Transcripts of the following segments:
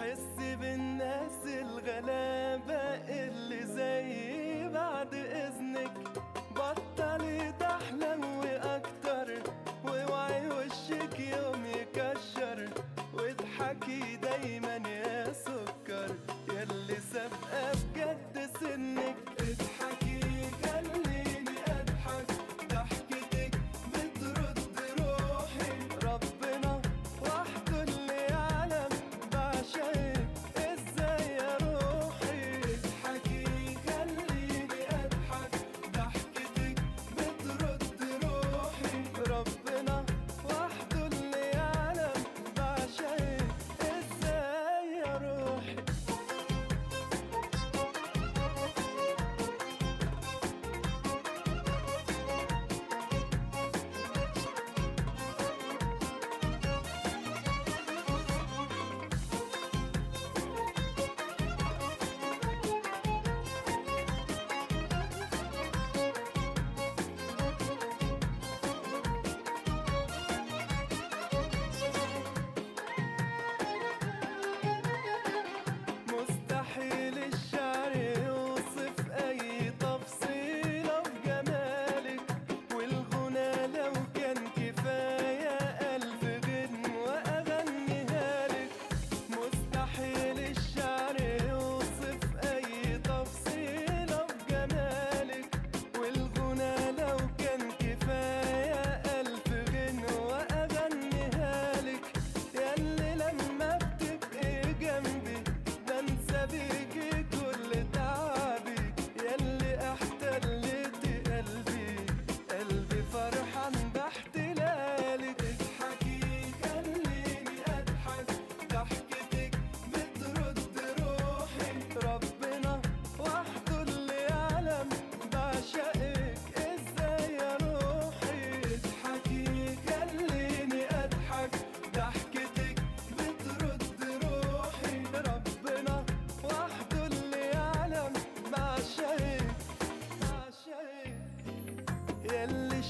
حسي بالناس الغلابة ياللي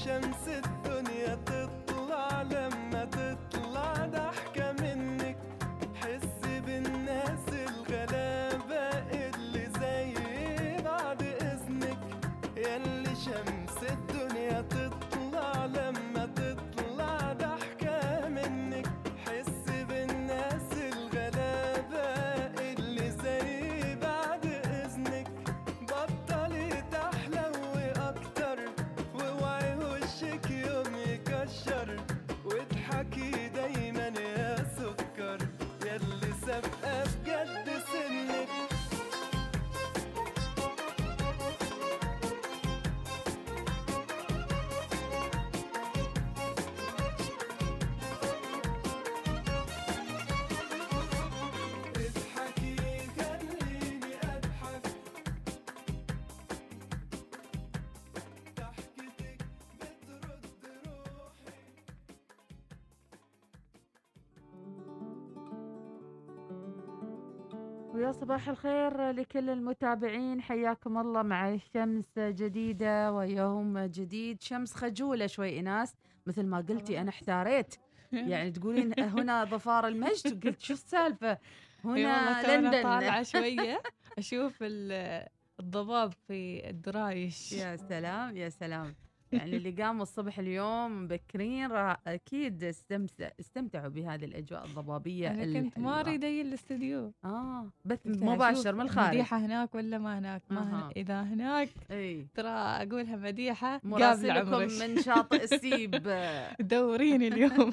ويا صباح الخير لكل المتابعين حياكم الله مع شمس جديدة ويوم جديد. شمس خجولة شوي إيناس مثل ما قلتي أنا احتاريت. يعني تقولين هنا ظفار المجد قلت شو السالفة؟ هنا تونا لندن. طالعة شوية أشوف ال- الضباب في الدرايش. يا سلام يا سلام. يعني اللي قاموا الصبح اليوم مبكرين راح أكيد استمتع استمتعوا بهذه الأجواء الضبابية أنا كنت ما. أريد أجي الاستديو. آه بث مباشر من الخارج. مديحة هناك ولا ما هناك؟ ما هنا. أها. إذا هناك إي. ترى أقولها مديحة قابل مراسلكم من شاطئ السيب دوريني اليوم.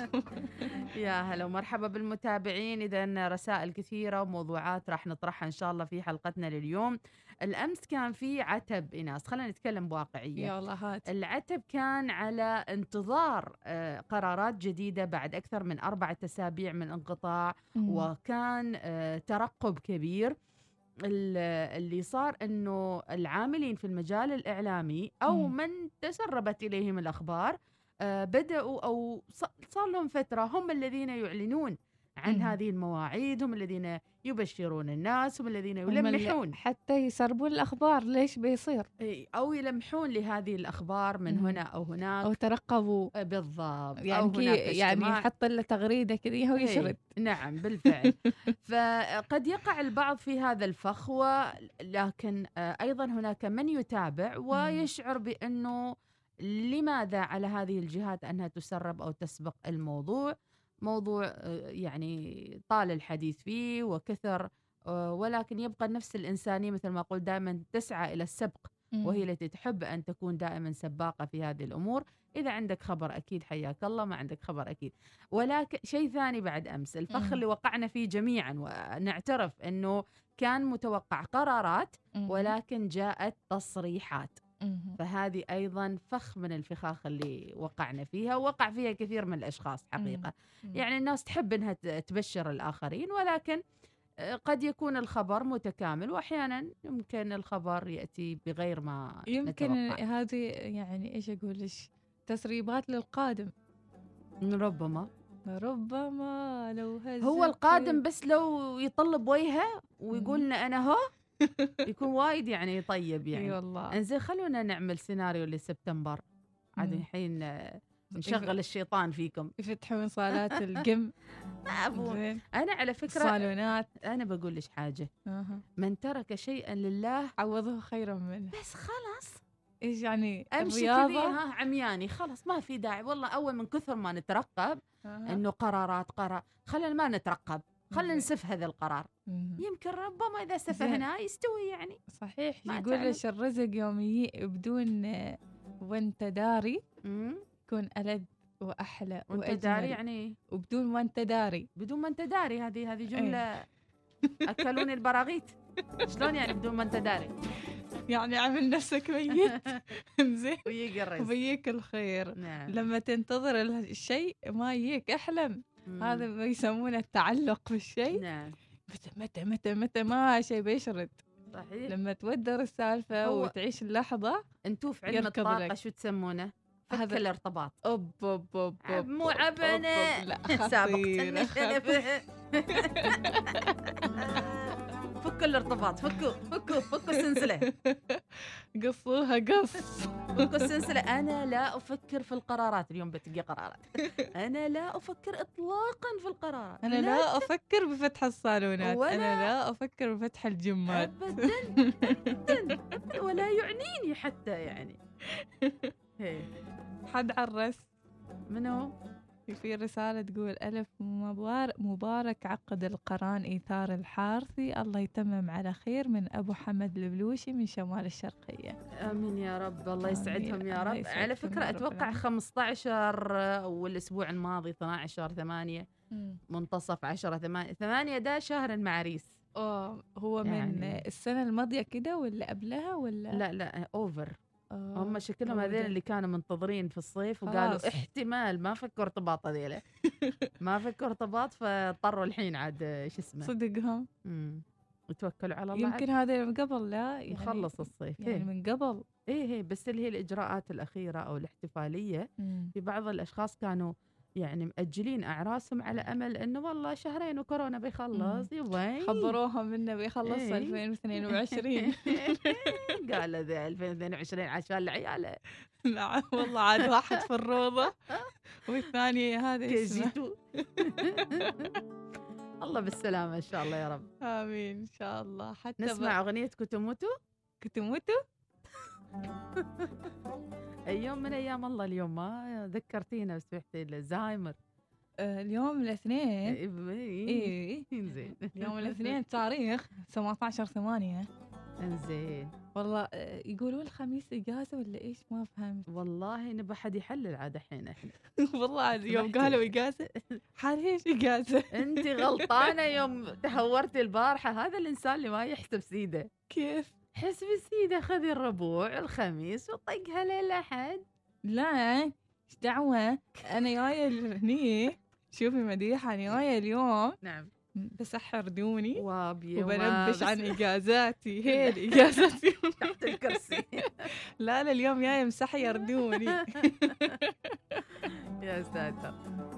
يا هلا ومرحبا بالمتابعين. اذا رسائل كثيرة وموضوعات راح نطرحها إن شاء الله في حلقتنا لليوم. الأمس كان في عتب ايناس خلينا نتكلم بواقعيه يا الله هات العتب كان على انتظار آه، قرارات جديدة بعد أكثر من أربعة أسابيع من انقطاع مم. وكان آه، ترقب كبير ال- اللي صار إنه العاملين في المجال الإعلامي أو. من تسربت إليهم الأخبار آه، بدأوا أو صار لهم فترة هم الذين يعلنون عن. هذه المواعيد هم الذين يبشرون الناس هم الذين يلمحون. حتى يسربون الأخبار ليش بيصير؟ أو يلمحون لهذه الأخبار من. هنا أو هناك. أو ترقبوا. آه، بالضبط. يعني كي هناك يعني. يحط له تغريدة كذا هو إي، يشرد. نعم بالفعل. فقد يقع البعض في هذا الفخ ولكن آه، أيضا هناك من يتابع ويشعر بأنه لماذا على هذه الجهات أنها تسرب أو تسبق الموضوع؟ موضوع آه، يعني طال الحديث فيه وكثر آه، ولكن يبقى نفس الإنسانية مثل ما قلت دائما تسعى إلى السبق وهي التي تحب أن تكون دائما سباقة في هذه الأمور إذا عندك خبر أكيد حياك الله ما عندك خبر أكيد ولكن شيء ثاني بعد أمس الفخ. اللي وقعنا فيه جميعا ونعترف إنه كان متوقع قرارات. ولكن جاءت تصريحات. فهذه أيضا فخ من الفخاخ اللي وقعنا فيها ووقع فيها كثير من الأشخاص حقيقة. يعني الناس تحب إنها تبشر الآخرين ولكن آه، قد يكون الخبر متكامل واحيانا يمكن الخبر يأتي بغير ما يمكن نتوقع. هذه يعني إيش أقول لك تسريبات للقادم ربما ربما لو هز هو القادم بس لو يطلب وجهه ويقول. لنا أنا هو يكون وايد يعني طيب إي يعني. والله. انزين خلونا نعمل سيناريو لسبتمبر. عاد. الحين آه، نشغل الشيطان فيكم. يفتحون صالات زين. أنا على فكرة الصالونات. أنا بقول لك حاجة. من ترك شيئا لله عوضوه خيرا منه. بس خلاص. إيش يعني؟ أمشي كذي. ها عمياني خلاص ما في داعي. والله أول من كثر ما نترقب. إنه قرارات قرار. خلينا ما نترقب. خلينا. نسف هذا القرار. يمكن ربما إذا سفهناه يستوي يعني. صحيح ما يقول. لك الرزق يوم بدون وانت داري يكون ألذ وأحلى وانت داري يعني؟ وبدون وانت داري. بدون ما انت داري هذه هذه إيه. جملة أكلوني البراغيث شلون يعني بدون ما انت داري؟ يعني عمل نفسك ميت. زين. ويجي الرزق. وبيك الخير. نعم. لما تنتظر الشيء ما يجيك أحلم. مم. هذا ما يسمونه التعلق بالشيء. نعم. متى متى متى متى ما شيء بيشرد صحيح لما تودر السالفة هو- وتعيش اللحظة أنتوا في علم لك. شو تسمونه؟ فك هذا- الارتباط أوب أوب أوب مو عبنا. أوب، فكوا الارتباط فكوا فكوا فكوا السلسلة. قصوها قص فكوا السلسلة. أنا لا أفكر في القرارات. اليوم بتلقى قرارات. أنا لا أفكر اطلاقا في القرارات. أنا لا أفكر بفتح الصالونات. أنا لا أفكر بفتح الجمات ابدا ابدا أبداً، ولا يعنيني حتى يعني. هي. حد عرس. منو؟ في رسالة تقول ألف مبارك, مبارك عقد القران إيثار الحارثي. الله يتمم على خير من أبو حمد البلوشي من شمال الشرقية. آمين يا رب. الله يسعدهم آمين. يا رب. يسعدكم على أتوقع العالمين. 15 والأسبوع الماضي 12 8 منتصف 10 8 8 ده شهر المعاريس أوه هو من يعني- السنة الماضية كده ولا قبلها ولا؟ لا لا اوفر آه، هم شكلهم هو هذول ده. اللي كانوا منتظرين في الصيف وقالوا. احتمال ما فكوا ارتباط هذيلا ما فكوا ارتباط فاضطروا الحين عاد آه، شو اسمه صدقهم. يتوكلوا على الله يمكن هذا من قبل لا يعني يخلص الصيف يعني يعني من قبل إيه إيه بس اللي هي الإجراءات الأخيرة أو الاحتفالية مم. في بعض الأشخاص كانوا يعني مأجلين أعراسهم على أمل إنه والله شهرين وكورونا بيخلص يبين خبروها منه بيخلص إيه. 2022 قال ذا 2022 عشان العيال نعم والله عاد واحد في الروضة والثاني هذا 2 الله بالسلامة إن شاء الله يا رب. آمين إن شاء الله. حتى نسمع أغنية كتموتو كتموتو يوم من أيام الله اليوم ما ذكرتينا بس رحتي الزهايمر آه، اليوم الاثنين. إيه إيه زين يوم الاثنين تاريخ 17 ثمانية. إنزين. والله آه، يقولون الخميس إجازة ولا إيش؟ ما فهمت. والله نبى حد يحلل عاد الحين إحنا. والله عاد يوم سمحتي. قالوا إجازة. حال إيش إجازة؟ انت غلطانة يوم تهورتي البارحة هذا الإنسان اللي ما يحسب سيدة. كيف؟ حسب سيده خذي الربوع الخميس وطقها للاحد لا إيش دعوة؟ أنا جاية هني. شوفي مديحة أنا جاية اليوم. نعم. بسحر دوني وابي وبنبش عن إجازاتي. هي الاجازات تحت الكرسي. لا لا اليوم جاية مسحير دوني يا ساتر.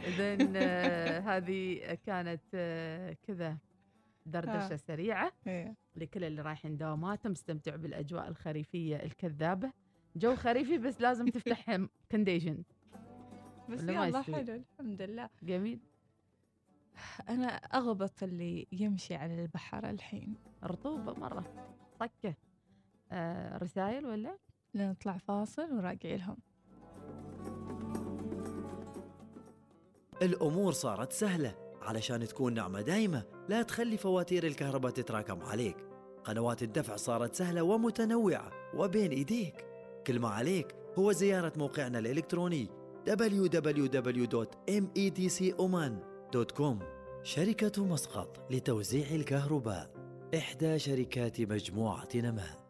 اذا آه، هذه كانت آه، كذا. دردشة آه. سريعة إيه. لكل اللي رايحين دواماتهم استمتعوا بالأجواء الخريفية الكذابة. جو خريفي بس لازم تفتح condition بس يلا؟ حلو الحمد لله. جميل. أنا أغبط اللي يمشي على البحر الحين. رطوبة مرة. صكة. آه رسائل ولا؟ لنطلع فاصل وراجع لهم. الأمور صارت سهلة. علشان تكون نعمة دايمة لا تخلي فواتير الكهرباء تتراكم عليك. قنوات الدفع صارت سهلة ومتنوعة وبين إيديك. كل ما عليك هو زيارة موقعنا الإلكتروني www.medcoman.com شركة مسقط لتوزيع الكهرباء. إحدى شركات مجموعة نماء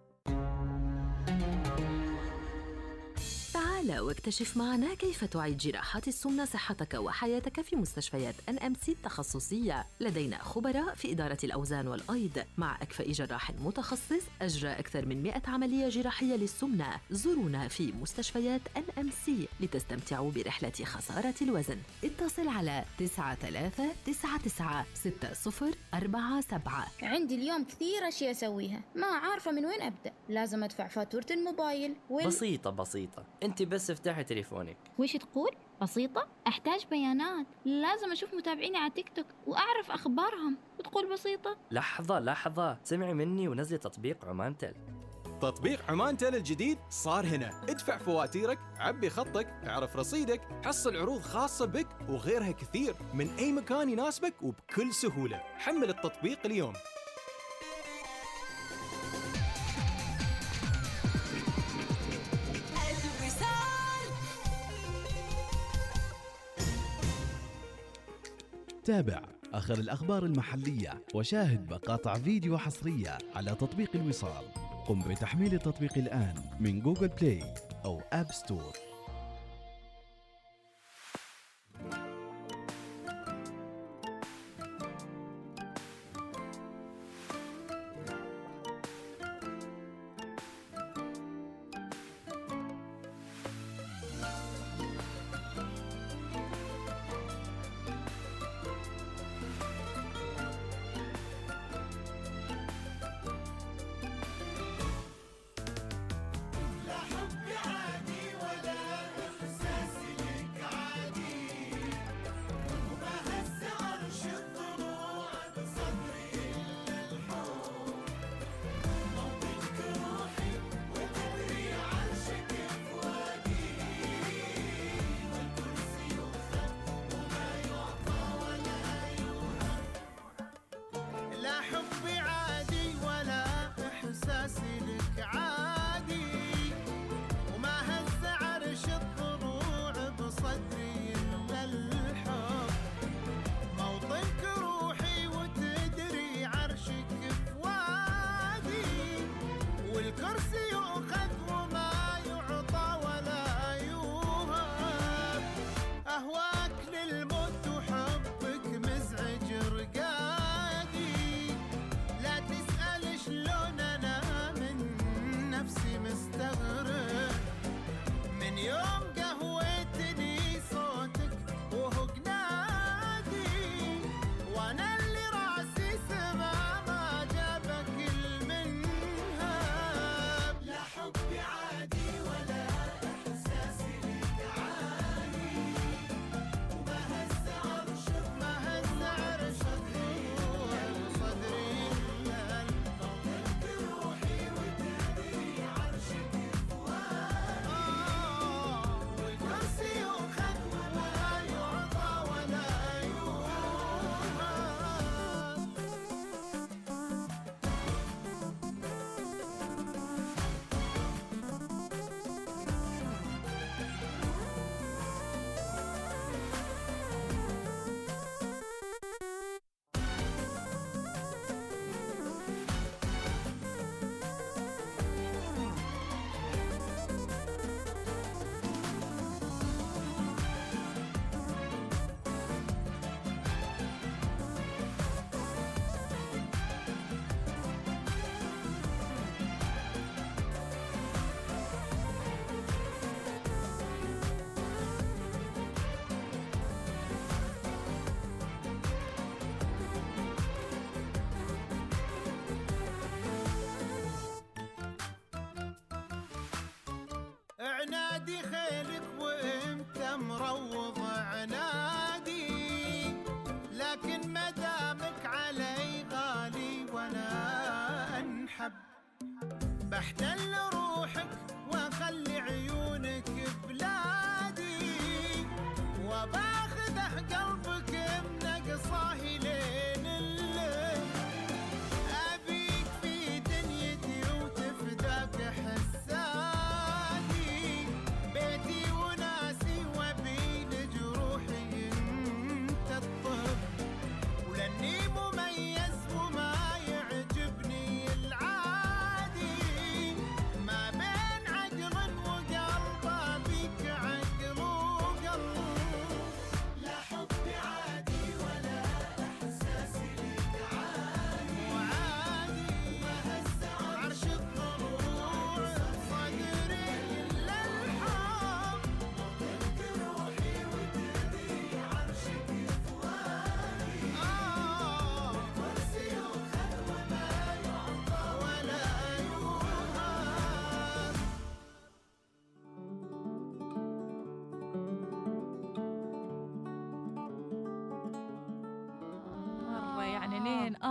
واكتشف معنا كيف تعيد جراحات السمنة صحتك وحياتك في مستشفيات NMC التخصصية. لدينا خبراء في إدارة الأوزان والأيض. مع أكفأ جراح متخصص أجرى أكثر من 100 عملية جراحية للسمنة. زورونا في مستشفيات NMC لتستمتعوا برحلة خسارة الوزن. اتصل على 9399 عندي اليوم كثير أشياء أسويها. ما عارفة من وين أبدأ. لازم أدفع فاتورة الموبايل وال... بسيطة بسيطة. أنت بس افتحي تليفونك. وش تقول؟ بسيطة؟ أحتاج بيانات. لازم أشوف متابعيني على تيك توك وأعرف أخبارهم. وتقول بسيطة؟ لحظة لحظة. سمعي مني ونزلي تطبيق عمان تل تطبيق عمان تل الجديد صار هنا. ادفع فواتيرك عبي خطك اعرف رصيدك حصل عروض خاصة بك وغيرها كثير من أي مكان يناسبك وبكل سهولة. حمل التطبيق اليوم. تابع آخر الأخبار المحلية وشاهد مقاطع فيديو حصرية على تطبيق الوصال. قم بتحميل التطبيق الآن من جوجل بلاي أو آب ستور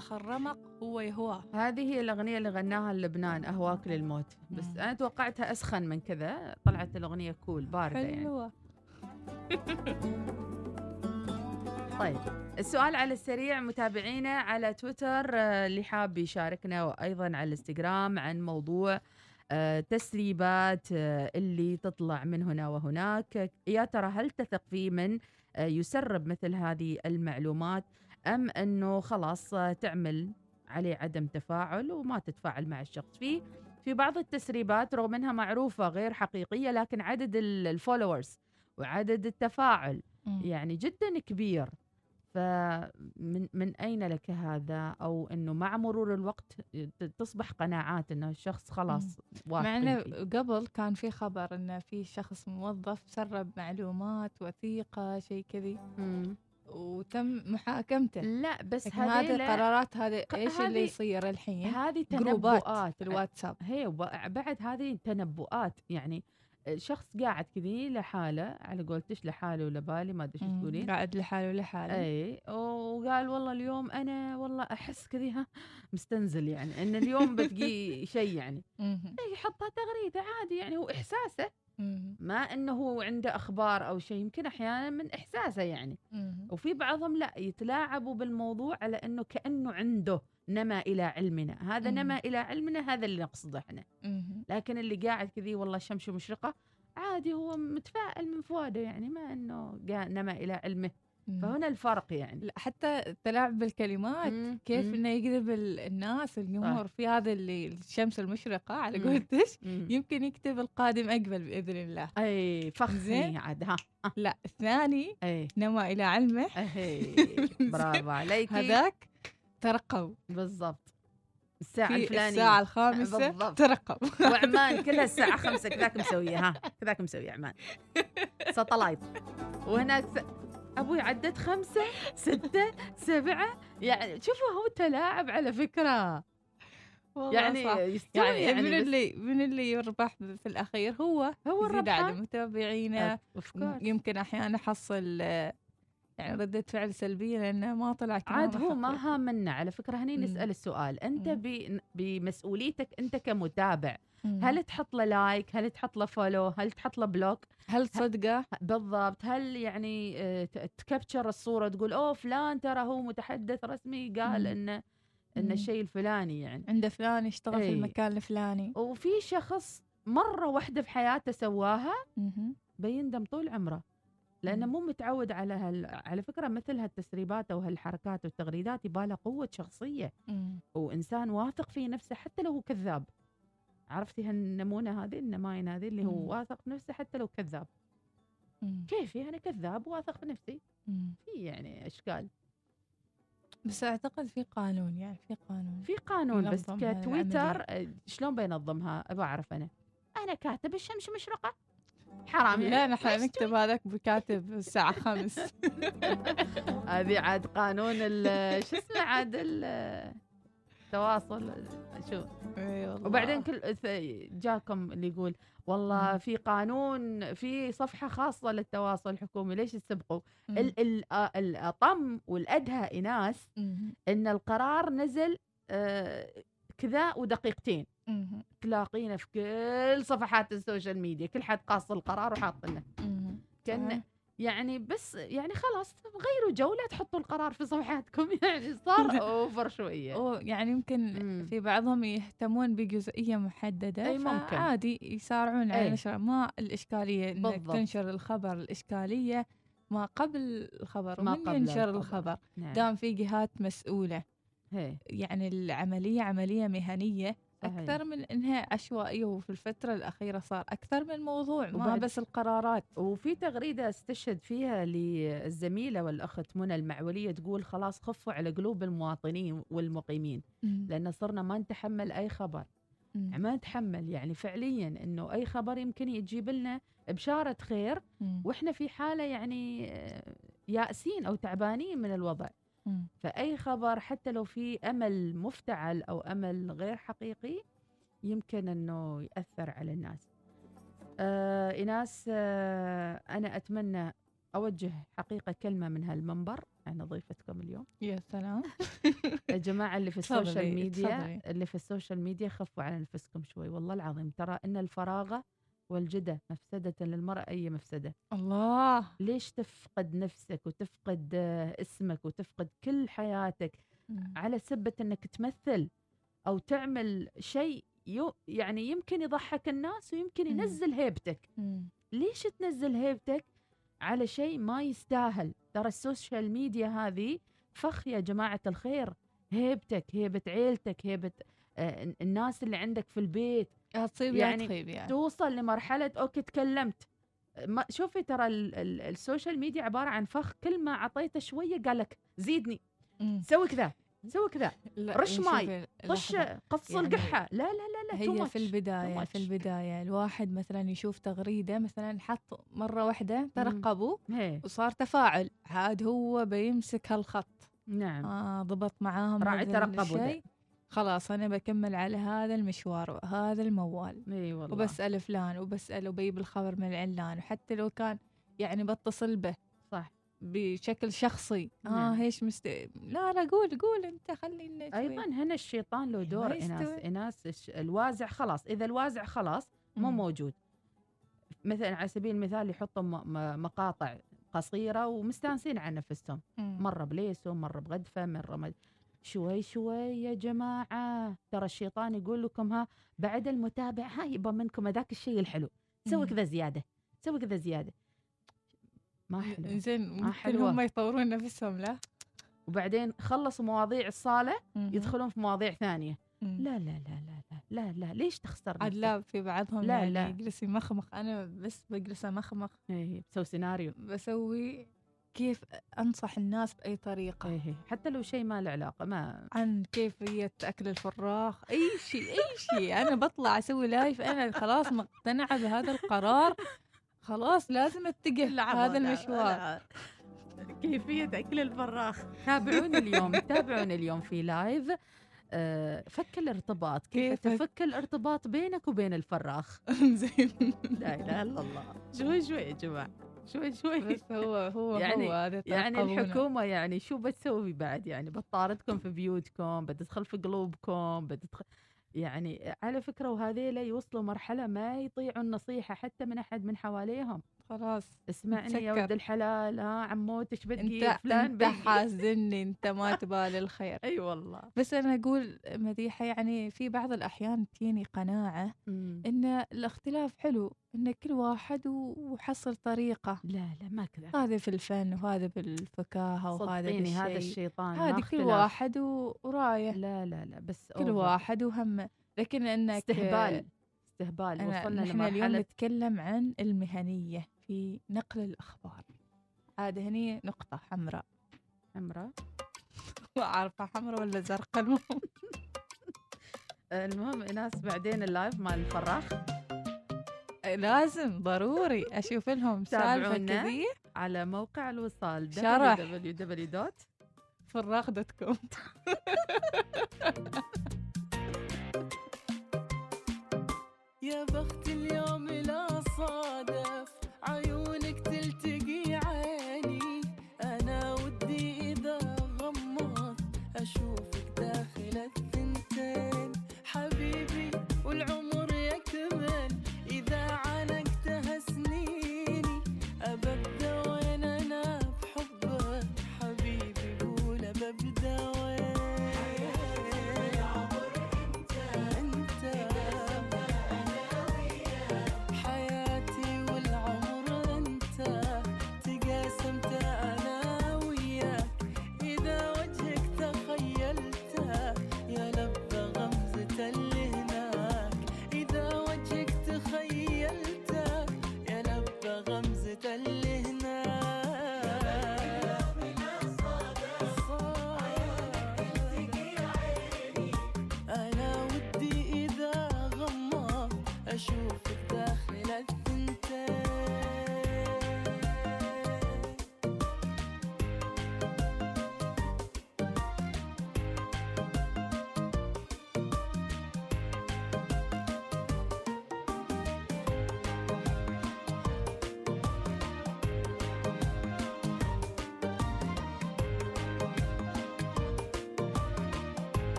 آخر رمق هو يهواه. هذه هي الأغنية اللي غناها لبنان أهواك للموت. بس مم. أنا توقعتها أسخن من كذا طلعت الأغنية كول باردة يعني. حلوة. طيب السؤال على السريع متابعينا على تويتر آه، اللي حاب يشاركنا وأيضا على الإنستغرام عن موضوع آه، تسريبات آه، اللي تطلع من هنا وهناك. يا ترى هل تثق فيه من يسرب مثل هذه المعلومات؟ أم أنه خلاص آه، تعمل عليه عدم تفاعل وما تتفاعل مع الشخص فيه في بعض التسريبات رغم إنها معروفة غير حقيقية لكن عدد الفولورز وعدد التفاعل. يعني جدا كبير فمن من أين لك هذا أو إنه مع مرور الوقت تصبح قناعات إنه الشخص خلاص مع واثق انه. قبل كان في خبر إنه في شخص موظف سرب معلومات وثيقة شيء كذي. وتم محاكمته. لا بس هذه القرارات هذه إيش اللي يصير الحين؟ هذه تنبؤات. في الواتساب. هي بعد هذه تنبؤات يعني شخص قاعد كذي لحاله على قولتش لحاله ولا بالي ما أدري إيش. تقولين. قاعد لحاله لحاله إي وقال والله اليوم أنا والله أحس كذي ها مستنزل يعني إن اليوم بتقي شيء يعني. يحطها تغريدة عادي يعني هو احساسه. ما إنه هو عنده أخبار أو شيء يمكن أحيانا من إحساسه يعني. وفي بعضهم لا يتلاعبوا بالموضوع على إنه كأنه عنده نما إلى علمنا هذا. نما إلى علمنا هذا اللي نقصده إحنا. لكن اللي قاعد كذي والله الشمس مشرقة عادي هو متفائل من فؤاده يعني ما إنه نما إلى علمه. فهنا الفرق يعني. لا حتى التلاعب بالكلمات مم. كيف مم. إنه ال- الناس الجمهور في هذا اللي الشمس المشرقة على. قولتش. يمكن يكتب القادم أقبل بإذن الله. أي زين. عاد ها. لا الثاني نما إلى علمه. برافو عليك. هذاك ترقب بالظبط الساعة الفلانية. الساعة الخامسة بالضبط. ترقب وعمان كلها الساعة خمسة كذاك مسوية ها. كذاك مسوية عمان. ساتلايت. وهناك س... أبوي عدت خمسة ستة سبعة يعني شوفوا هو تلاعب على فكرة يعني صح. يعني, يعني, من اللي من اللي يربح في الأخير هو هو يزيد على أفكار يمكن أحيانا احصل يعني ردة فعل سلبية لأنه ما طلع كلامه عاد هو ما. هامنا على فكرة هني. نسأل السؤال أنت. بمسؤوليتك أنت كمتابع مم. هل تحط له like هل تحط له follow هل تحط له block هل صدقه بالضبط هل يعني آه، ت capture الصورة تقول أوه فلان ترى هو متحدث رسمي قال مم. إن مم. الشيء الفلاني يعني عنده فلان يشتغل في إيه. المكان الفلاني وفي شخص مرة واحدة في حياته سواها. بيندم طول عمره لأنه مم. مو متعود على هال... على فكرة مثل هالتسريبات أو هالحركات والتغريدات يبالها قوة شخصية مم. وإنسان واثق في نفسه حتى لو هو كذاب عرفتي هالنمونة هذه النماين هذه اللي هو مم. واثق نفسه حتى لو كذاب. مم. كيفي أنا كذاب واثق في نفسي مم. في يعني أشكال بس أعتقد في قانون يعني في قانون. في قانون بس كتويتر شلون بينظمها؟ ابى أعرف أنا. أنا كاتب الشمس مشرقة. حرام لا يعني. نحن نكتب هذاك بكاتب الساعة خمس. هذه عاد قانون شو اسمه عاد التواصل شو إي والله وبعدين كل جاكم اللي يقول والله في قانون في صفحة خاصة للتواصل الحكومي ليش تسبقوا مم. ال- ال- الأطم والأدهى إناس مم. إن القرار نزل آه، كذا ودقيقتين مم. تلاقينا في كل صفحات ال social media كل حد قاص القرار وحاط لنا. كأن. يعني بس يعني خلاص غيروا جولة تحطوا القرار في صفحاتكم يعني صار over شوية أو يعني يمكن مم. في بعضهم يهتمون بجزئية محددة أي ممكن. عادي يسارعون على. نشر ما الإشكالية إنك بالضبط. تنشر الخبر الإشكالية ما قبل الخبر ما قبل ينشر الخبر. الخبر نعم. دام في جهات مسؤولة هي يعني العملية عملية مهنية أكثر من إنها عشوائية وفي الفترة الأخيرة صار أكثر من موضوع ما بس القرارات وفي تغريدة استشهد فيها للزميلة والأخت منى المعولية تقول خلاص خفوا على قلوب المواطنين والمقيمين. لأن صرنا ما نتحمل أي خبر مم. ما نتحمل يعني فعليا إنه أي خبر يمكن يجيب لنا بشارة خير. وإحنا في حالة يعني يائسين أو تعبانين من الوضع فأي خبر حتى لو في أمل مفتعل أو أمل غير حقيقي يمكن إنه يأثر على الناس. آه ايناس آه أنا أتمنى أوجه حقيقة كلمة من هالمنبر. أنا ضيفتكم اليوم. يا سلام. يا جماعة اللي في ال social media. اللي في ال social media خفوا على نفسكم شوي. والله العظيم ترى إن الفراغ والجدة مفسدة للمرء أي مفسدة الله ليش تفقد نفسك وتفقد آه، اسمك وتفقد كل حياتك مم. على سبة أنك تمثل أو تعمل شيء يعني يمكن يضحك الناس ويمكن. ينزل هيبتك مم. ليش تنزل هيبتك على شيء ما يستاهل ترى ال social media هذه فخ يا جماعة الخير هيبتك هيبة عيلتك هيبة آه، الناس اللي عندك في البيت تصيب يعني تخيب يعني. توصل لمرحلة okay تكلمت. ما شوفي ترى ال- ال- ال social media عبارة عن فخ كل ما أعطيته شوية قال لك زيدني. مم. سوي كذا سوي كذا. رش ماي. طش. قص يعني القحة. لا لا لا لا هي. في البداية too في much. البداية الواحد مثلا يشوف تغريدة مثلا حط مرة واحدة ترقبوا وصار تفاعل. عاد هو بيمسك هالخط. نعم. آه ضبط معاهم راعي ترقبوا خلاص أنا بكمل على هذا المشوار هذا الموال إي والله وبسأل فلان وبسأل وبيجيب الخبر من العلان وحتى لو كان يعني بتصل به صح بشكل شخصي آه نعم. هيش مست... لا لا قول قول أنت خلينا. أيضا هنا الشيطان له دور. ايناس الش- الوازع خلاص إذا الوازع خلاص مو. موجود مثلا على سبيل المثال يحطوا مقاطع قصيرة ومستانسين عن نفسهم. مرة بليسو مرة بغدفة مرة. شوي شوي يا جماعة ترى الشيطان يقول لكم ها بعد المتابع ها يبغى منكم هذاك الشيء الحلو سوي. كذا زيادة سوي كذا زيادة ما حلو زين ممكن حلوة. هم يطورون نفسهم لا وبعدين خلصوا مواضيع الصالة مهم. يدخلون في مواضيع ثانية مم. لا لا لا لا لا لا لا ليش تخسر عاد نفسك؟ لا في بعضهم لا، يعني لا. يجلس يمخمخ أنا بس بجلس أمخمخ إيه بسوي سيناريو بسوي كيف أنصح الناس بأي طريقة؟ إيه حتى لو شيء ما له علاقة ما عن كيفية أكل الفراخ أي شيء أي شيء. أنا بطلع أسوي live أنا خلاص مقتنعة بهذا القرار. خلاص لازم أتجه هذا المشوار. كيفية أكل الفراخ. تابعوني اليوم تابعوني اليوم في live آه، فك الارتباط. كيف تفك الارتباط بينك وبين الفراخ؟ زين. لا إله إلا الله. شوي شوي يا جماعة. شوي شوي. بس هو هو يعني- هو هذا يعني. الحكومة يعني شو بتسوي بعد؟ يعني بتطاردكم في بيوتكم بتدخل في قلوبكم بتدخل يعني على فكرة وهذيلا يوصلوا مرحلة ما يطيعوا النصيحة حتى من أحد من حواليهم. خلاص اسمعني يا. ولد الحلال ها عموت إيش بتجي أنت فلان أنت. حازني أنت ما تبالي الخير أي والله بس أنا أقول مديحة يعني في بعض الأحيان تجيني قناعة مم. إن الاختلاف حلو إن كل واحد وحصل طريقة لا لا ما كذا هذا في الفن وهذا بالفكاهه وهذا صدقيني هذا بالشيء. الشيطان هذه كل. واحد ورايه لا لا لا بس كل. واحد وهمه لكن إنك استهبال استهبال وصلنا نحن اليوم نتكلم عن المهنية في نقل الأخبار. عاد هني نقطة حمراء. حمراء؟ ما عارفة حمراء ولا زرقاء المهم. المهم إناس بعدين اللايف مال الفراخ. لازم ضروري. أشوف لهم سالفة كذي. على موقع الوصال شرح. www.فراخ.com يا بخت اليوم لا صادق. عيونك تلتقي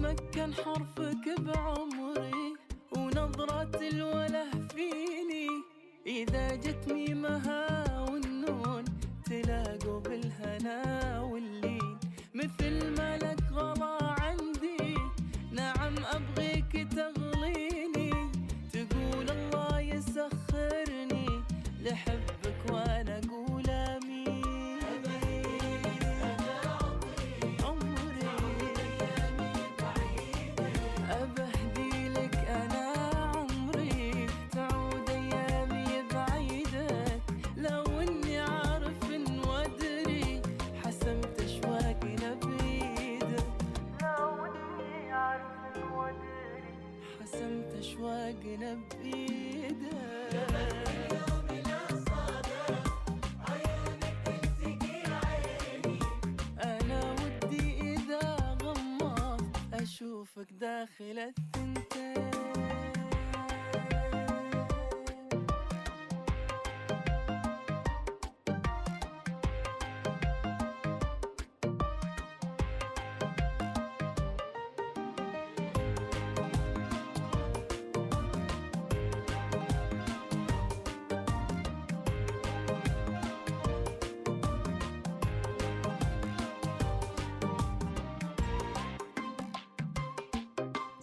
تمكن حرفك بعمري ونظرة الوله فيني. إذا جت ميمها والنون تلاقوا بالهنا واللين. مثل ما لك غلا عندي نعم أبغيك تغليني. تقول الله يسخرني لحبك داخل الثنتين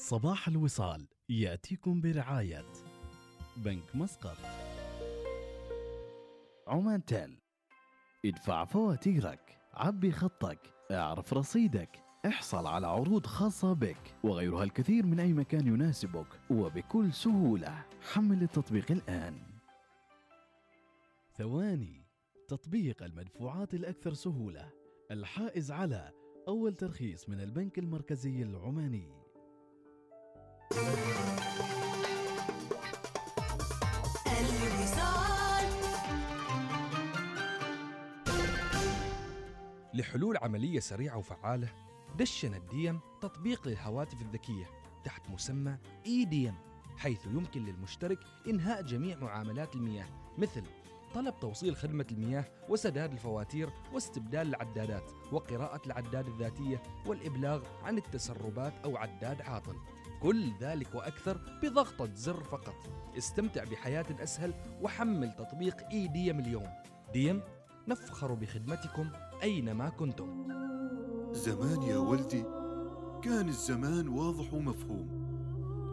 صباح الوصال يأتيكم برعاية بنك مسقط. عمان تيل. ادفع فواتيرك عبي خطك اعرف رصيدك احصل على عروض خاصة بك وغيرها الكثير من أي مكان يناسبك وبكل سهولة. حمل التطبيق الآن. ثواني تطبيق المدفوعات الأكثر سهولة الحائز على أول ترخيص من البنك المركزي العماني. لحلول عملية سريعة وفعالة دشن الديم تطبيق للهواتف الذكية تحت مسمى اي ديم حيث يمكن للمشترك إنهاء جميع معاملات المياه مثل طلب توصيل خدمة المياه وسداد الفواتير واستبدال العدادات وقراءة العداد الذاتية والإبلاغ عن التسربات أو عداد عاطل. كل ذلك وأكثر بضغطة زر فقط. استمتع بحياة أسهل وحمل تطبيق إي ديم اليوم. ديم نفخر بخدمتكم أينما كنتم. زمان يا ولدي كان الزمان واضح ومفهوم.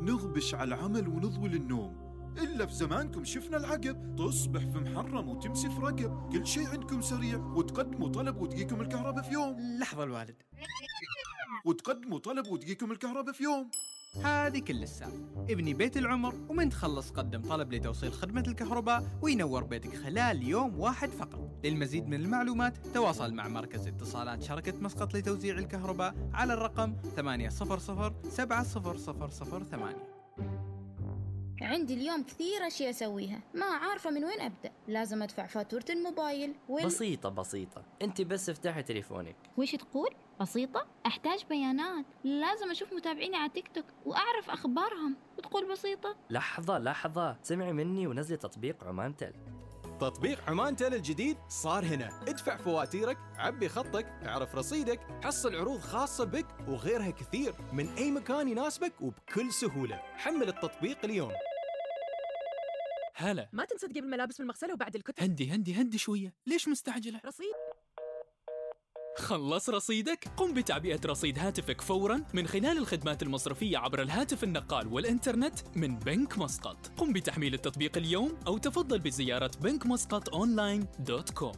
نغبش على العمل ونضوي للنوم. إلا في زمانكم شفنا العقب. تصبح في محرم وتمسي في رقب. كل شيء عندكم سريع. وتقدموا طلب وتجيكم الكهرباء في يوم. لحظة الوالد. وتقدموا طلب وتجيكم الكهرباء في يوم. هذه كل السالفة. ابني بيت العمر ومن تخلص قدم طلب لتوصيل خدمة الكهرباء وينور بيتك خلال يوم واحد فقط. للمزيد من المعلومات تواصل مع مركز اتصالات شركة مسقط لتوزيع الكهرباء على الرقم 800 700008 عندي اليوم كثير أشياء أسويها. ما عارفة من وين أبدأ. لازم أدفع فاتورة الموبايل وال... بسيطة بسيطة. أنت بس افتحي تليفونك. وش تقول؟ بسيطة؟ أحتاج بيانات. لازم أشوف متابعيني على تيك توك وأعرف أخبارهم. وتقول بسيطة؟ لحظة لحظة. سمعي مني ونزلي تطبيق عمان تل تطبيق عمان تل الجديد صار هنا. ادفع فواتيرك عبي خطك اعرف رصيدك حصل عروض خاصة بك وغيرها كثير. من أي مكان يناسبك وبكل سهولة. حمل التطبيق اليوم. هلا. ما تنسى تجيب الملابس من المغسلة وبعد الكتب. هندي هندي هندي شوية. ليش مستعجلة؟ رصيد. خلص رصيدك؟ قم بتعبئة رصيد هاتفك فورا من خلال الخدمات المصرفية عبر الهاتف النقال والإنترنت من بنك مسقط. قم بتحميل التطبيق اليوم أو تفضل بزيارة بنك مسقط online dot com.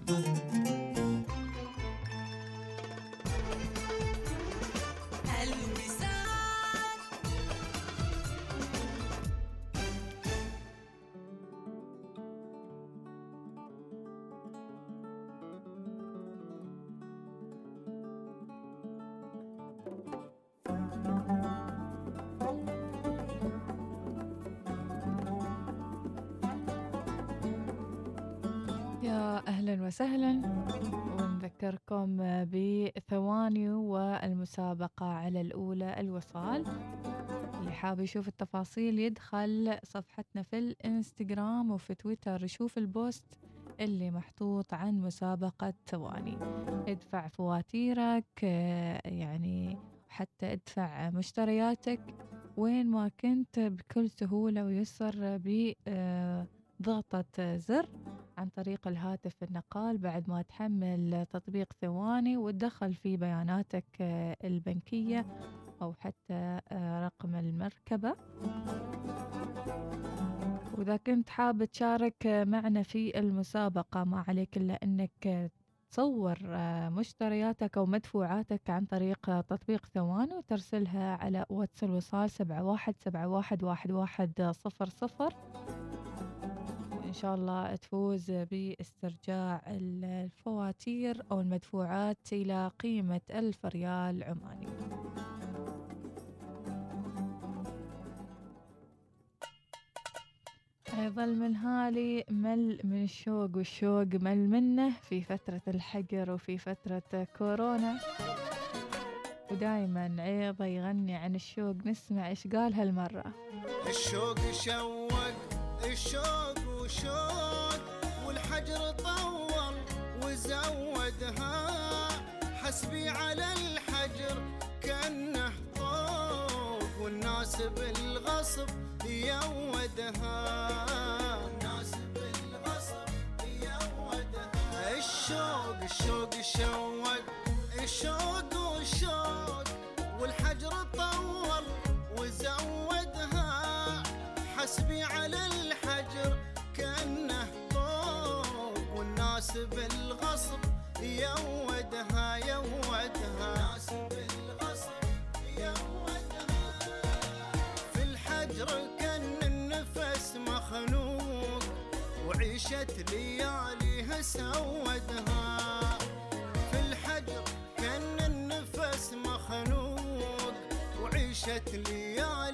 الوصال اللي حاب يشوف التفاصيل يدخل صفحتنا في الإنستغرام وفي تويتر. يشوف ال post اللي محطوط عن مسابقة ثواني ادفع فواتيرك يعني حتى ادفع مشترياتك وين ما كنت بكل سهولة ويسر بضغطة زر عن طريق الهاتف النقال. بعد ما تحمل تطبيق ثواني وتدخل فيه بياناتك البنكية. أو حتى آه، رقم المركبة. وإذا كنت حاب تشارك معنا في المسابقة ما عليك إلا أنك تصور آه، مشترياتك أو مدفوعاتك عن طريق تطبيق ثواني وترسلها على واتس الوصال سبعة واحد سبعة واحد واحد واحد صفر صفر. وإن شاء الله تفوز باسترجاع ال- الفواتير أو المدفوعات إلى قيمة ألف ريال عماني. يظل من هالي مل من الشوق والشوق مل منه في فترة الحجر وفي فترة كورونا. ودايما عيضة يغني عن الشوق نسمع إيش قال هالمرة. الشوق شوق الشوق وشوق والحجر طول وزودها. حسبي على الحجر كأنه والناس بالغصب يودها. الناس بالغصب يودها. الشوق الشوق الشوق. الشوق والشوق. والحجر طول وزودها. حسبي على الحجر كأنه طوق. والناس بالغصب يودها يودها. مخنوق وعيشت لياليها سودها. في الحجر كان النفس مخنوق وعيشت لياليه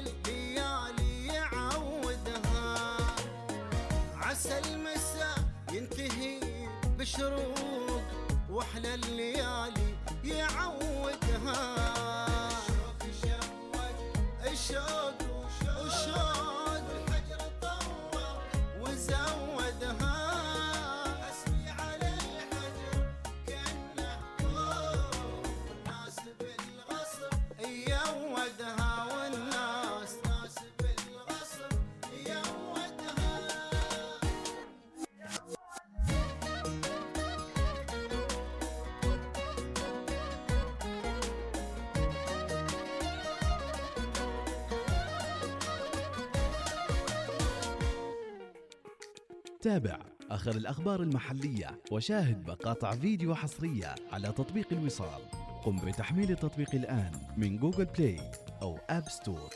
ليالي يعودها. عسى المساء ينتهي بشروق وأحلى الليالي يعودها. الشوق والشوق تابع. آخر الأخبار المحلية وشاهد مقاطع فيديو حصرية على تطبيق الوصال. قم بتحميل التطبيق الآن من Google Play أو App Store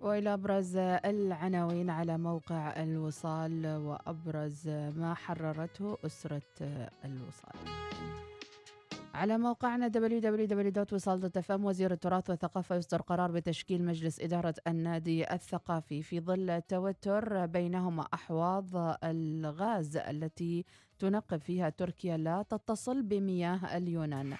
وإلى أبرز العناوين على موقع الوصال وأبرز ما حررته أسرة الوصال. على موقعنا www.wisal.fm وزير التراث والثقافة يصدر قرار بتشكيل مجلس إدارة النادي الثقافي في ظل توتر بينهما أحواض الغاز التي تنقب فيها تركيا لا تتصل بمياه اليونان.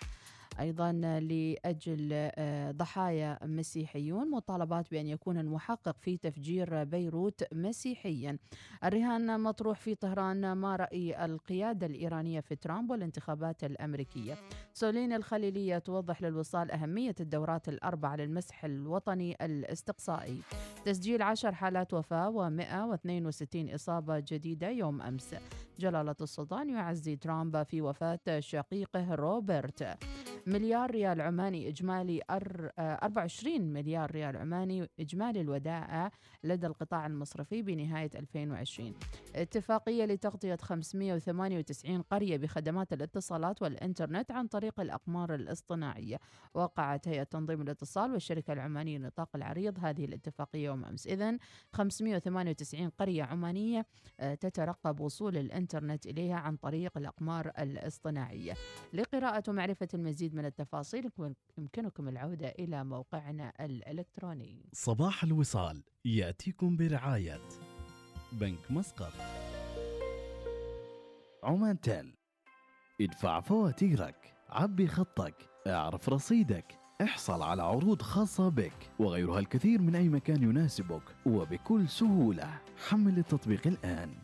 أيضا لأجل آه، ضحايا مسيحيون مطالبات بأن يكون المحقق في تفجير بيروت مسيحيا. الرهان مطروح في طهران ما رأي القيادة الإيرانية في ترامب والانتخابات الأمريكية. سولين الخليلية توضح للوصال أهمية الدورات الأربع للمسح الوطني الاستقصائي. تسجيل عشر حالات وفاة و162 إصابة جديدة يوم أمس. جلالة السلطان يعزي ترامب في وفاة شقيقه روبرت. مليار ريال عماني إجمالي أر- آه، 24 مليار ريال عماني إجمالي الودائع لدى القطاع المصرفي بنهاية 2020 اتفاقية لتغطية 598 قرية بخدمات الاتصالات والإنترنت عن طريق الأقمار الاصطناعية. وقعت هيئة تنظيم الاتصال والشركة العمانية للنطاق العريض هذه الاتفاقية يوم أمس. إذن 598 قرية عمانية آه، تترقب وصول الإنترنت إليها عن طريق الأقمار الاصطناعية. لقراءة ومعرفة المزيد من التفاصيل يمكن- يمكنكم العودة إلى موقعنا الإلكتروني. صباح الوصال يأتيكم برعاية بنك مسقط. عمان تيل ادفع فواتيرك عبي خطك اعرف رصيدك احصل على عروض خاصة بك وغيرها الكثير من أي مكان يناسبك وبكل سهولة. حمل التطبيق الآن.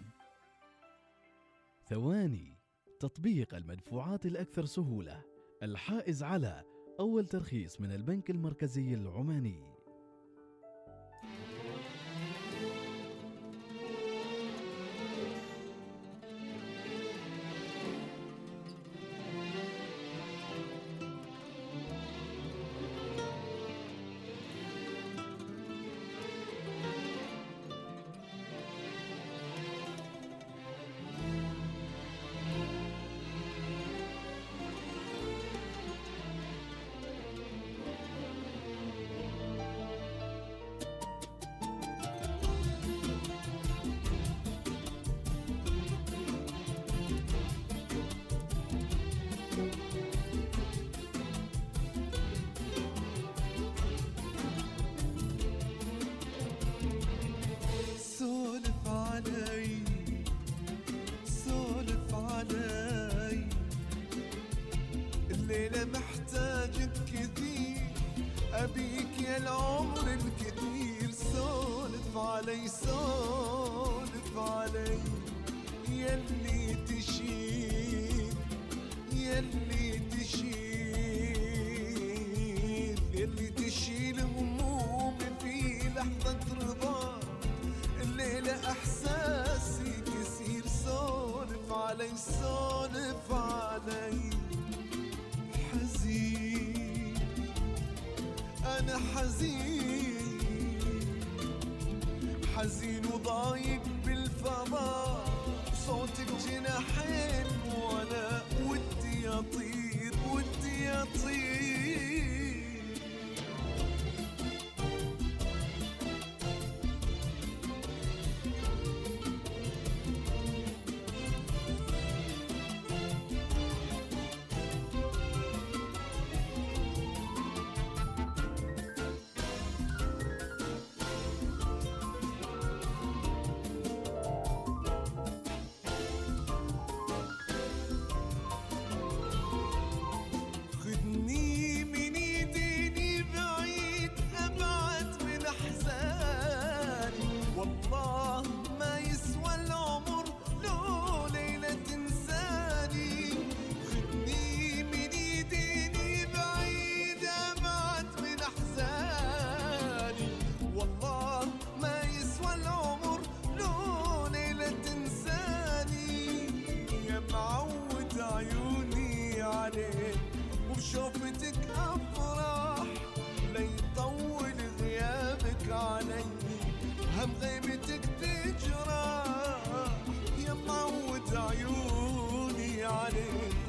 ثواني تطبيق المدفوعات الأكثر سهولة. الحائز على أول ترخيص من البنك المركزي العماني. الليلة محتاجك كثير. أبيك يا العمر حزين وضايق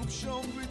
option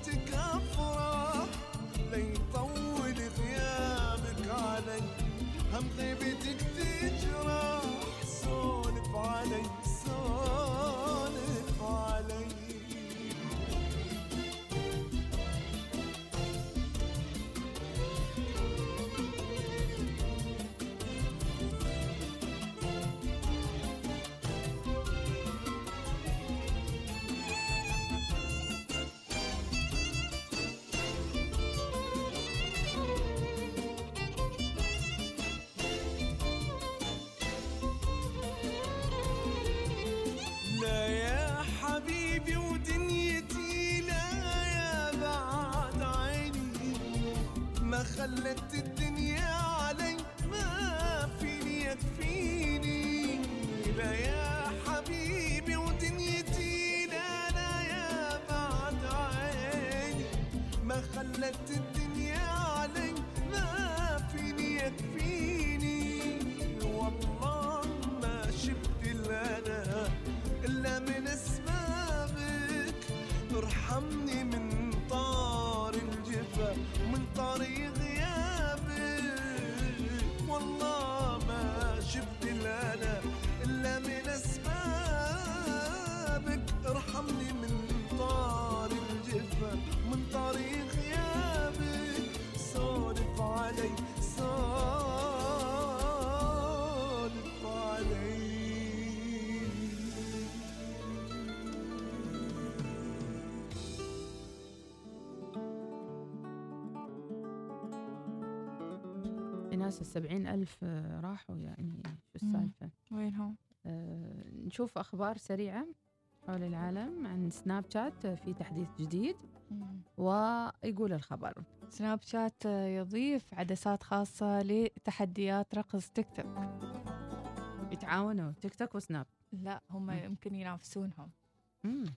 ناس السبعين ألف آه، راحوا يعني شو. السالفة؟ وينهم؟ آه نشوف أخبار سريعة حول العالم عن سناب شات آه، في تحديث جديد ويقول الخبر. سناب شات يضيف عدسات خاصة لتحديات رقص تيك توك. يتعاونوا تيك توك وسناب. لا هم يمكن ينافسونهم.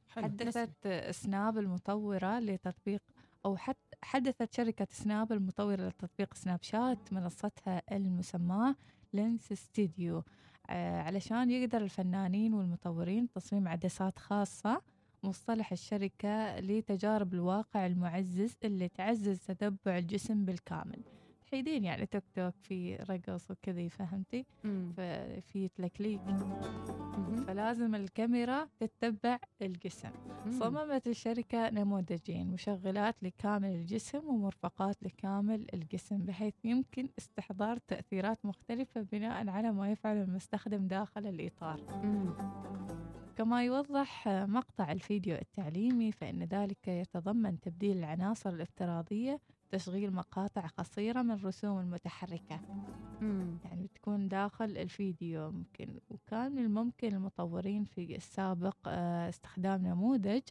حدثت سناب المطورة لتطبيق أو حت حدثت شركة Snap المطورة لتطبيق Snapchat منصتها المسماة Lens Studio آه، علشان يقدر الفنانين والمطورين تصميم عدسات خاصة مصطلح الشركة لتجارب الواقع المعزز اللي تعزز تتبع الجسم بالكامل. تحيدين يعني توك توك في رقص وكذي فهمتي؟ في تلكليك فلازم الكاميرا تتبع الجسم. مم. صممت الشركة نموذجين مشغلات لكامل الجسم ومرفقات لكامل الجسم بحيث يمكن استحضار تأثيرات مختلفة بناء على ما يفعل المستخدم داخل الإطار. كما يوضح مقطع الفيديو التعليمي فإن ذلك يتضمن تبديل العناصر الافتراضية تشغيل مقاطع قصيرة من الرسوم المتحركة. يعني بتكون داخل الفيديو ممكن. وكان من الممكن المطورين في السابق آه، استخدام نموذج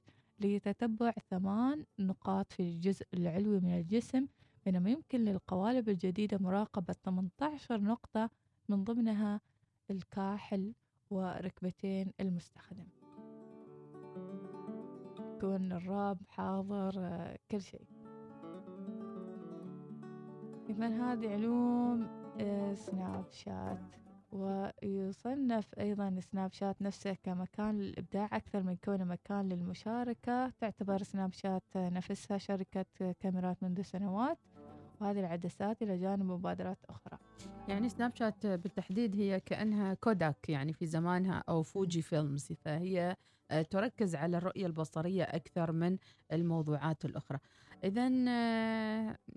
لتتبع ثمان نقاط في الجزء العلوي من الجسم بينما يمكن للقوالب الجديدة مراقبة 18 نقطة من ضمنها الكاحل وركبتين المستخدم. يكون الراب حاضر آه، كل شيء. إذا هذه علوم آه، سناب شات ويصنف أيضا سناب شات نفسه كمكان للإبداع أكثر من كونه مكان للمشاركة. تعتبر سناب شات نفسها شركة كاميرات منذ سنوات وهذه العدسات إلى جانب مبادرات أخرى. يعني سناب شات بالتحديد هي كأنها كوداك يعني في زمانها أو فوجي فيلم فهي آه، تركز على الرؤية البصرية أكثر من الموضوعات الأخرى. إذا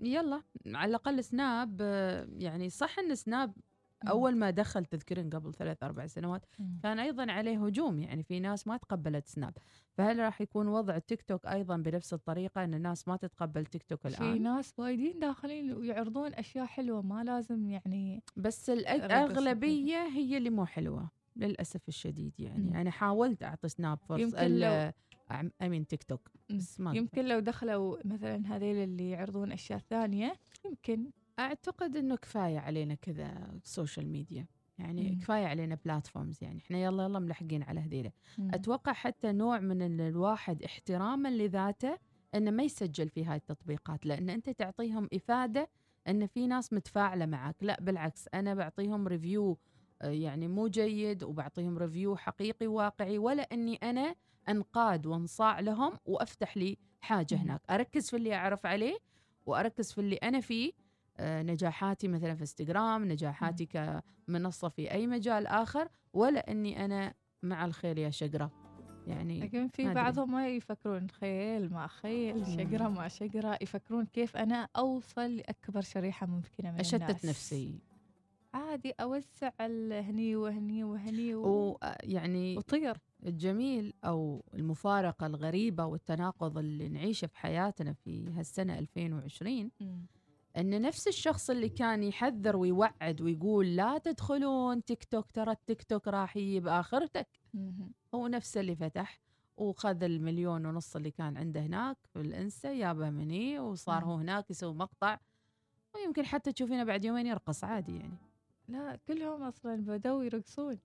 يلا على الأقل سناب آه، يعني صح أن سناب أول ما دخل تذكرين قبل ثلاث أربع سنوات. كان أيضا عليه هجوم يعني في ناس ما تقبلت سناب. فهل راح يكون وضع تيك توك أيضا بنفس الطريقة أن الناس ما تتقبل تيك توك في الآن؟ ناس وايدين داخلين ويعرضون أشياء حلوة ما لازم يعني بس رقص الأغلبية هي اللي مو حلوة. للأسف الشديد يعني. مم. أنا حاولت أعطي سناب ال- لو- أمين تيك توك بس ما يمكن لو دخلوا مثلا هذيل اللي يعرضون أشياء ثانية يمكن. أعتقد إنه كفاية علينا كذا social media يعني مم. كفاية علينا platforms يعني. إحنا يلا يلا ملاحقين على هذيله مم. أتوقع حتى نوع من ال- الواحد احتراما لذاته إنه ما يسجل في هاي التطبيقات لأن أنت تعطيهم إفادة أن في ناس متفاعلة معك. لا بالعكس أنا بعطيهم review يعني مو جيد وبعطيهم review حقيقي واقعي ولا أني أنا أنقاد وأنصاع لهم وأفتح لي حاجة مم. هناك. أركز في اللي أعرف له وأركز في اللي أنا فيه. آه، نجاحاتي مثلا في انستغرام نجاحاتي كمنصة في أي مجال آخر ولا أني أنا مع الخيل يا شقرة يعني لكن في. بعضهم ما يفكرون خيل مع خيل شقرة مع شقرة يفكرون كيف أنا أوصل لأكبر شريحة ممكنة من أشتت الناس. نفسي. عادي أوسع ال- هني وهني وهني و... ويعني وطير. الجميل أو المفارقة الغريبة والتناقض اللي نعيشه في حياتنا في هالسنة 2020 أن نفس الشخص اللي كان يحذر ويوعد ويقول لا تدخلون تيك توك ترى التيك توك راح يجيب آخرتك. هو نفسه اللي فتح وخذ المليون ونص اللي كان عنده هناك في الإنستا جابه مني وصار. هو هناك يسوي مقطع. ويمكن حتى تشوفينه بعد يومين يرقص عادي يعني. لا كلهم أصلا بدوا يرقصون.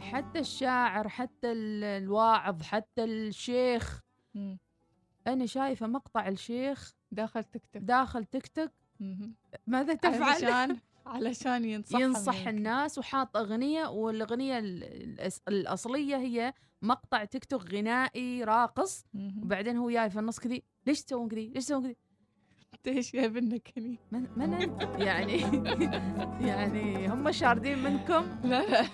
حتى الشاعر حتى ال- الواعظ حتى الشيخ. مم. أنا شايفة مقطع الشيخ داخل تيك توك. داخل تيك توك. ماذا تفعل؟ علشان علشان ينصح ينصح الناس وحاط أغنية والأغنية الأصلية هي مقطع تيك توك غنائي راقص. وبعدين هو جاي في النص كذي. ليش تسوون كذي؟ ليش تسوون كذي؟ إيش جايبنك هني؟ من, من يعني يعني هم شاردين منكم؟ لا لا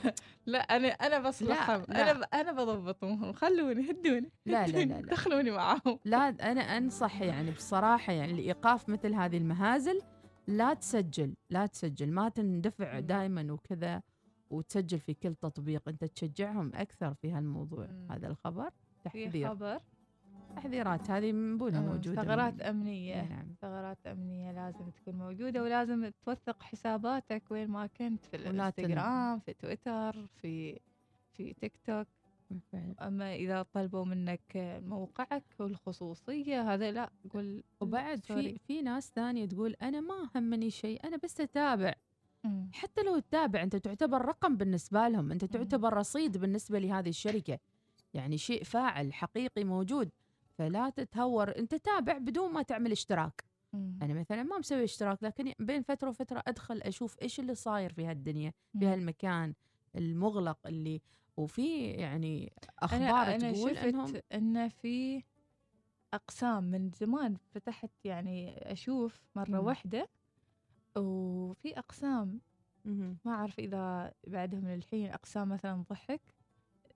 لا أنا أنا بصلحهم. أنا ب... أنا بضبطهم. خلوني هدوني لا لا لا, لا. دخلوني معاهم. لا أنا أنصح يعني بصراحة يعني لإيقاف مثل هذه المهازل لا تسجل لا تسجل. ما تندفع دائما وكذا وتسجل في كل تطبيق. أنت تشجعهم أكثر في هالموضوع. هذا الخبر. في تحذير. خبر. تحذيرات هذه منبولها آه، موجودة ثغرات إي نعم. ثغرات أمنية لازم تكون موجودة ولازم توثق حساباتك وين ما كنت في الإنستغرام في تويتر في في تيك توك. أما إذا طلبوا منك موقعك والخصوصية هذا لا قول وبعد في. في ناس ثانية تقول أنا ما همني شيء أنا بس أتابع. حتى لو تتابع أنت تعتبر رقم بالنسبة لهم أنت تعتبر رصيد بالنسبة لهذه الشركة. يعني شيء فاعل حقيقي موجود. فلا تتهور أنت تابع بدون ما تعمل اشتراك أنا مثلا ما مسوي اشتراك لكن بين فترة وفترة أدخل أشوف إيش اللي صاير في هالدنيا في مم. هالمكان المغلق اللي وفي يعني أخبار أنا أنا تقول شفت إنهم إن في أقسام من زمان فتحت يعني أشوف مرة مم. واحدة وفي أقسام ما أعرف إذا بعدهم للحين أقسام مثلا ضحك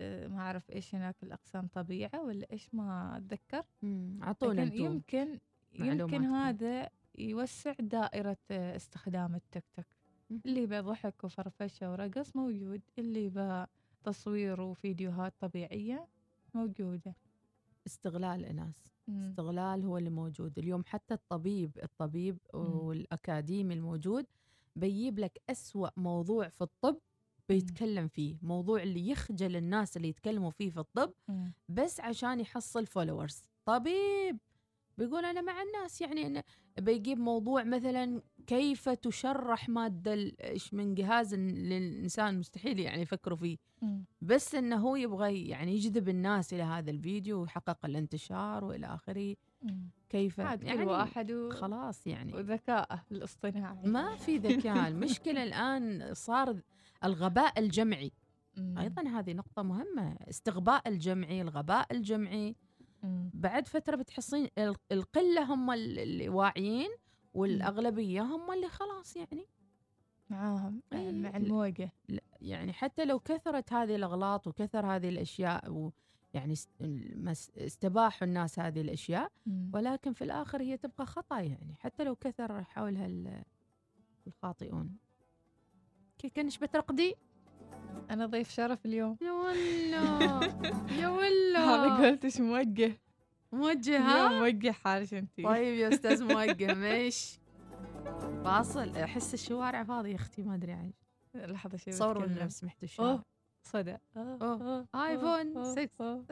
ما أعرف إيش هناك الأقسام طبيعة ولا إيش ما أتذكر. مم. أعطونا يمكن يمكن. هذا يوسع دائرة آه، استخدام التيك توك. اللي بضحك وفرفشة ورقص موجود. اللي بتصوير وفيديوهات طبيعية موجودة. استغلال اناس. استغلال هو اللي موجود. اليوم حتى الطبيب الطبيب والأكاديمي الموجود بيجيب لك أسوأ موضوع في الطب بيتكلم فيه موضوع اللي يخجل الناس اللي يتكلموا فيه في الطب. بس عشان يحصل فولورز طبيب! بيقول أنا مع الناس يعني انه بيجيب موضوع مثلا كيف تشرح مادة إيش من جهاز للإنسان؟ مستحيل يعني يفكروا فيه. بس إنه هو يبغى يعني يجذب الناس إلى هذا الفيديو ويحقق الانتشار وإلى آخره. كيف؟ عاد كل يعني واحد و... خلاص يعني. وذكائه الاصطناعي ما في ذكاء. المشكلة الآن صار الغباء الجمعي. مم. أيضا هذه نقطة مهمة استغباء الجمعي الغباء الجمعي. مم. بعد فترة بتحصين ال- القلة هم ال- اللي واعيين والأغلبية هم اللي خلاص يعني. معاهم إيه، مع لا، يعني حتى لو كثرت هذه الأغلاط وكثر هذه الأشياء است- المس- استباحوا الناس هذه الأشياء مم. ولكن في الآخر هي تبقى خطأ يعني. حتى لو كثر حولها ال- الخاطئون. كي كنش بترقدي؟ أنا ضيف شرف اليوم. يا ولا يا ولا هذا قلت إيش موجه. موجه ها؟ موجه حالك انتي طيب يا أستاذ موجه مايش فاصل. أحس الشوارع فاضية يا أختي ما أدري عايش لحظة شوي صوروا. لنا سمحتوا الشارع أوه. صدى آيفون آه، 6 آه.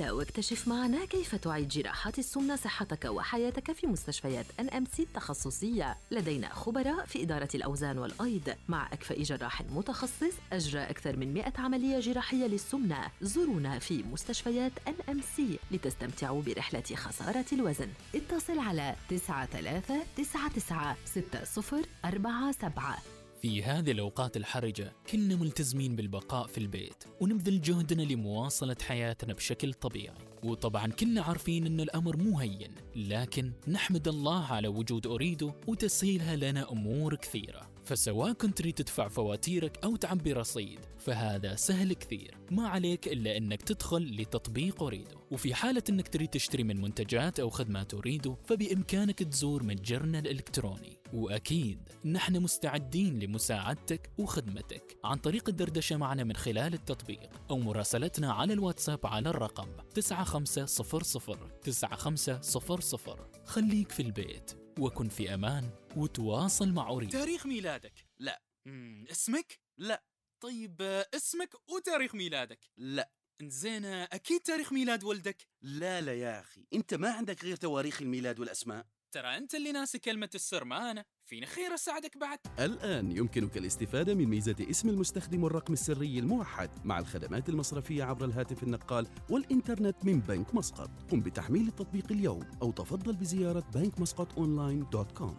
تعال واكتشف معنا كيف تعيد جراحات السمنة صحتك وحياتك في مستشفيات ان ام سي التخصصية. لدينا خبراء في إدارة الأوزان والأيض. مع أكفأ جراح متخصص أجرى أكثر من 100 عملية جراحية للسمنة. زورونا في مستشفيات ان ام سي لتستمتعوا برحلة خسارة الوزن. اتصل على 9399 6047 في هذه الأوقات الحرجة كنا ملتزمين بالبقاء في البيت ونبذل جهدنا لمواصلة حياتنا بشكل طبيعي. وطبعا كنا عارفين أن الأمر مو هين لكن نحمد الله على وجود أريدو وتسهيلها لنا أمور كثيرة. فسواء كنت تريد تدفع فواتيرك أو تعبي رصيد فهذا سهل كثير. ما عليك إلا أنك تدخل لتطبيق أريدو. وفي حالة أنك تريد تشتري من منتجات أو خدمات أريدو فبإمكانك تزور متجرنا الإلكتروني. وأكيد نحن مستعدين لمساعدتك وخدمتك. عن طريق الدردشة معنا من خلال التطبيق أو مراسلتنا على الواتساب على الرقم 9500 9500 خليك في البيت. وكن في أمان وتواصل مع Ooredoo تاريخ ميلادك. لا. مم، اسمك؟ لا. طيب آه، اسمك وتاريخ ميلادك. لا. زين آه، أكيد تاريخ ميلاد ولدك. لا لا يا أخي. أنت ما عندك غير تواريخ الميلاد والأسماء. ترى أنت اللي ناسي كلمة السر ما أنا فينا خير أساعدك بعد. الآن يمكنك الاستفادة من ميزة اسم المستخدم والرقم السري الموحد مع الخدمات المصرفية عبر الهاتف النقال والإنترنت من بنك مسقط. قم بتحميل التطبيق اليوم أو تفضل بزيارة بنك مسقط online dot com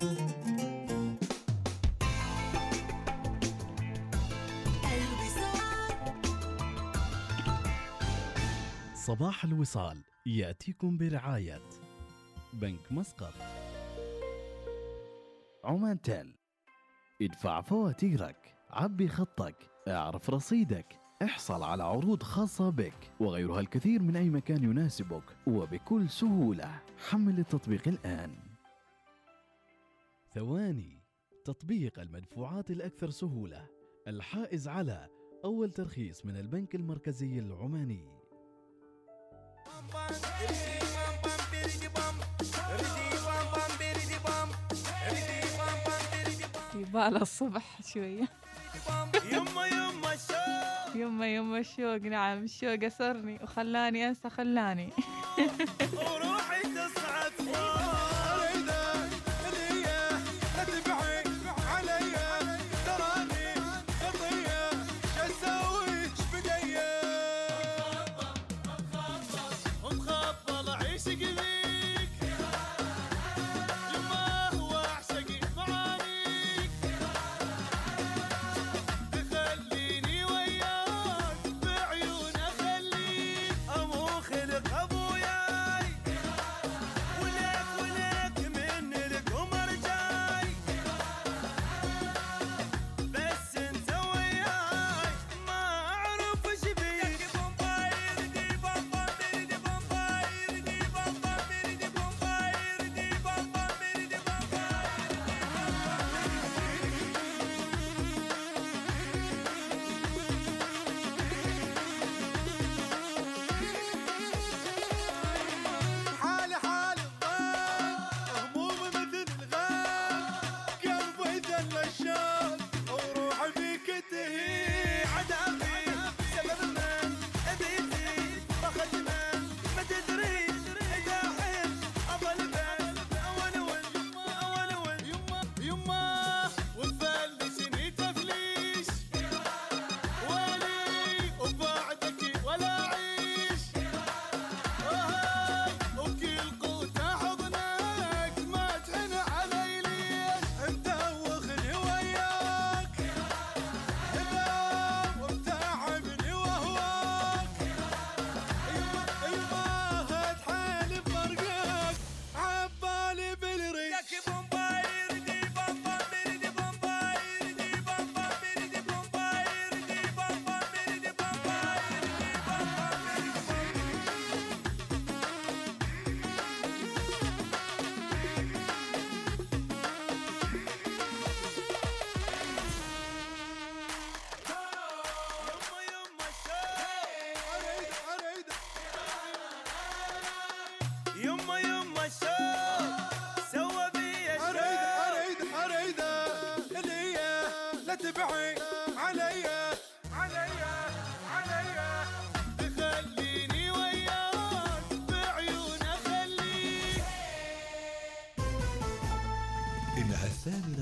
صباح الوصال يأتيكم برعاية بنك مسقط. عمان تيل ادفع فواتيرك. عبي خطك. اعرف رصيدك. احصل على عروض خاصة بك. وغيرها الكثير من أي مكان يناسبك. وبكل سهولة. حمل التطبيق الآن. ثواني. تطبيق المدفوعات الأكثر سهولة. الحائز على أول ترخيص من البنك المركزي العماني. يباله الصبح شوية. يما يما الشوق يما يما الشوق نعم الشوق أسرني وخلاني أنسى خلاني.